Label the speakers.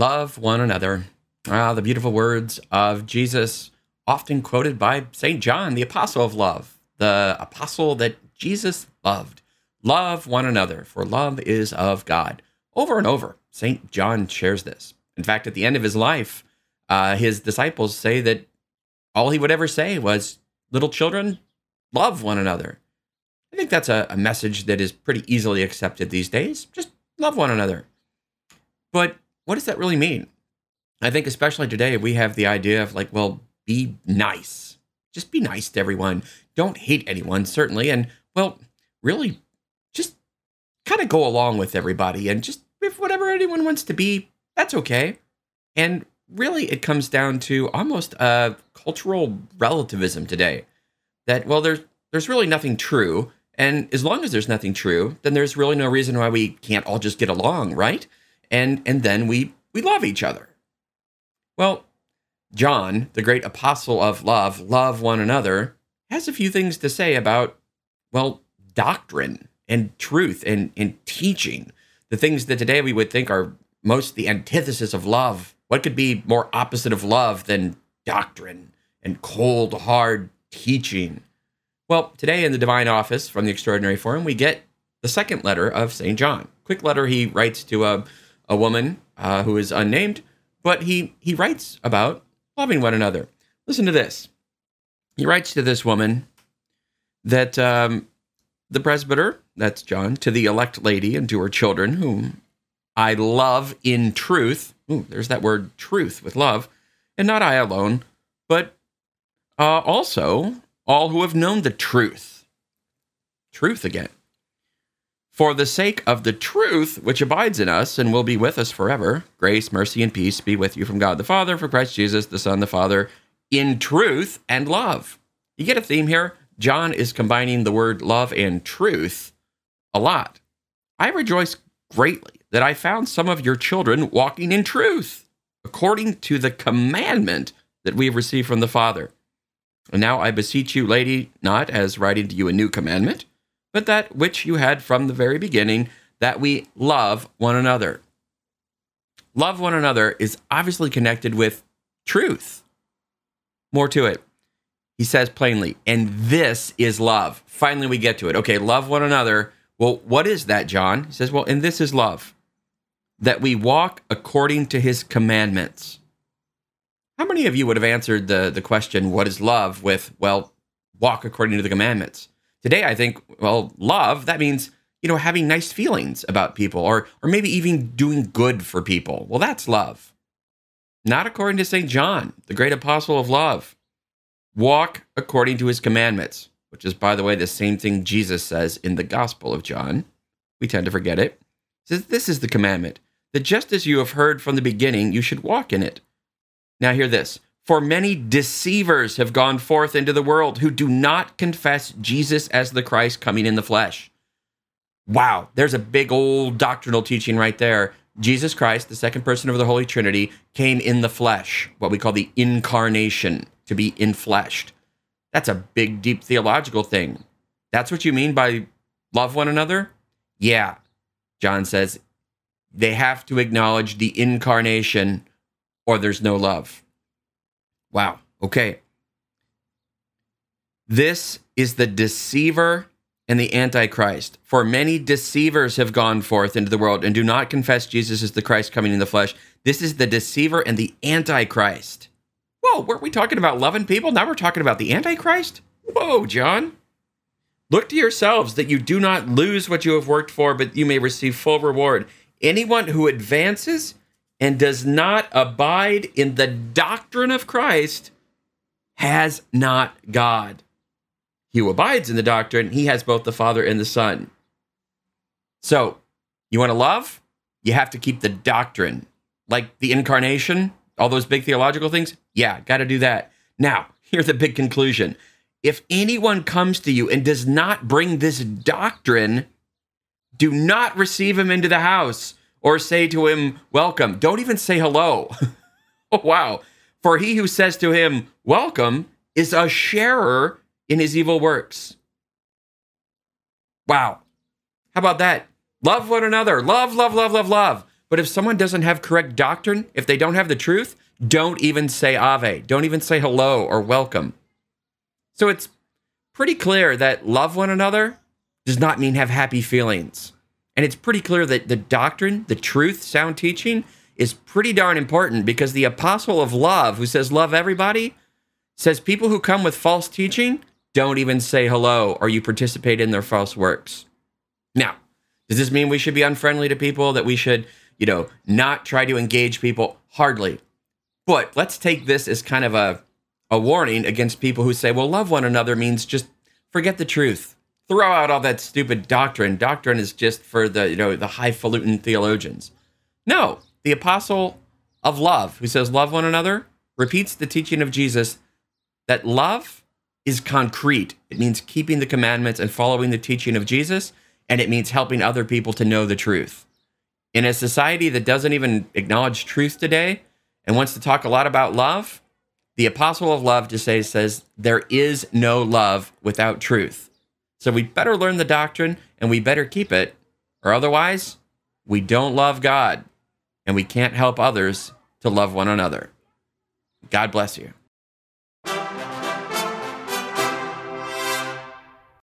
Speaker 1: Love one another. Ah, the beautiful words of Jesus, often quoted by St. John, the apostle of love, the apostle that Jesus loved. Love one another, for love is of God. Over and over, St. John shares this. In fact, at the end of his life, uh, his disciples say that all he would ever say was, Little children, love one another. I think that's a, a message that is pretty easily accepted these days. Just love one another. But what does that really mean? I think, especially today, we have the idea of like, well, be nice. Just be nice to everyone. Don't hate anyone, certainly. And, well, really, just kind of go along with everybody. And just if whatever anyone wants to be, that's okay. And really, it comes down to almost a cultural relativism today that, well, there's, there's really nothing true. And as long as there's nothing true, then there's really no reason why we can't all just get along, right? And and then we we love each other. Well, John, the great apostle of love, love one another, has a few things to say about well, doctrine and truth and, and teaching. The things that today we would think are most the antithesis of love. What could be more opposite of love than doctrine and cold, hard teaching? Well, today in the Divine Office from the Extraordinary Form, we get the second letter of St. John. Quick letter he writes to a, a woman uh, who is unnamed, but he, he writes about loving one another. Listen to this. He writes to this woman that um, the presbyter, that's John, to the elect lady and to her children, whom I love in truth. Ooh, there's that word truth with love, and not I alone, but uh, also all who have known the truth. Truth again. For the sake of the truth which abides in us and will be with us forever, grace, mercy, and peace be with you from God the Father, for Christ Jesus, the Son, the Father, in truth and love. You get a theme here? John is combining the word love and truth a lot. I rejoice greatly that I found some of your children walking in truth, according to the commandment that we have received from the Father. And now I beseech you, lady, not as writing to you a new commandment, but that which you had from the very beginning, that we love one another. Love one another is obviously connected with truth. More to it. He says plainly, and this is love. Finally, we get to it. Okay, love one another. Well, what is that, John? He says, well, and this is love, that we walk according to his commandments. How many of you would have answered the, the question, what is love, with, well, walk according to the commandments? Today, I think, well, love, that means, you know, having nice feelings about people or, or maybe even doing good for people. Well, that's love. Not according to St. John, the great apostle of love. Walk according to his commandments, which is, by the way, the same thing Jesus says in the Gospel of John. We tend to forget it. He says, This is the commandment that just as you have heard from the beginning, you should walk in it. Now, hear this. For many deceivers have gone forth into the world who do not confess Jesus as the Christ coming in the flesh. Wow, there's a big old doctrinal teaching right there. Jesus Christ, the second person of the Holy Trinity, came in the flesh, what we call the incarnation, to be infleshed. That's a big, deep theological thing. That's what you mean by love one another? Yeah. John says they have to acknowledge the incarnation or there's no love. Wow. Okay. This is the deceiver and the antichrist. For many deceivers have gone forth into the world and do not confess Jesus is the Christ coming in the flesh. This is the deceiver and the antichrist. Whoa, weren't we talking about loving people? Now we're talking about the antichrist? Whoa, John. Look to yourselves that you do not lose what you have worked for, but you may receive full reward. Anyone who advances and does not abide in the doctrine of Christ has not God. He who abides in the doctrine, he has both the Father and the Son. So, you want to love? You have to keep the doctrine. Like the incarnation, all those big theological things? Yeah, got to do that. Now, here's the big conclusion. If anyone comes to you and does not bring this doctrine, do not receive him into the house or say to him, Welcome. Don't even say hello. oh, wow. For he who says to him, Welcome, is a sharer in his evil works. Wow. How about that? Love one another. Love, love, love, love, love. But if someone doesn't have correct doctrine, if they don't have the truth, don't even say Ave. Don't even say hello or welcome. So it's pretty clear that love one another does not mean have happy feelings. And it's pretty clear that the doctrine, the truth, sound teaching is pretty darn important because the apostle of love, who says love everybody, says people who come with false teaching don't even say hello or you participate in their false works. Now, does this mean we should be unfriendly to people, that we should, you know, not try to engage people? Hardly. But let's take this as kind of a, a warning against people who say, well, love one another means just forget the truth. Throw out all that stupid doctrine. Doctrine is just for the, you know, the highfalutin theologians. No, the apostle of love, who says love one another, repeats the teaching of Jesus that love is concrete. It means keeping the commandments and following the teaching of Jesus, and it means helping other people to know the truth. In a society that doesn't even acknowledge truth today and wants to talk a lot about love, the apostle of love just says, says there is no love without truth. So we better learn the doctrine and we better keep it, or otherwise, we don't love God and we can't help others to love one another. God bless you.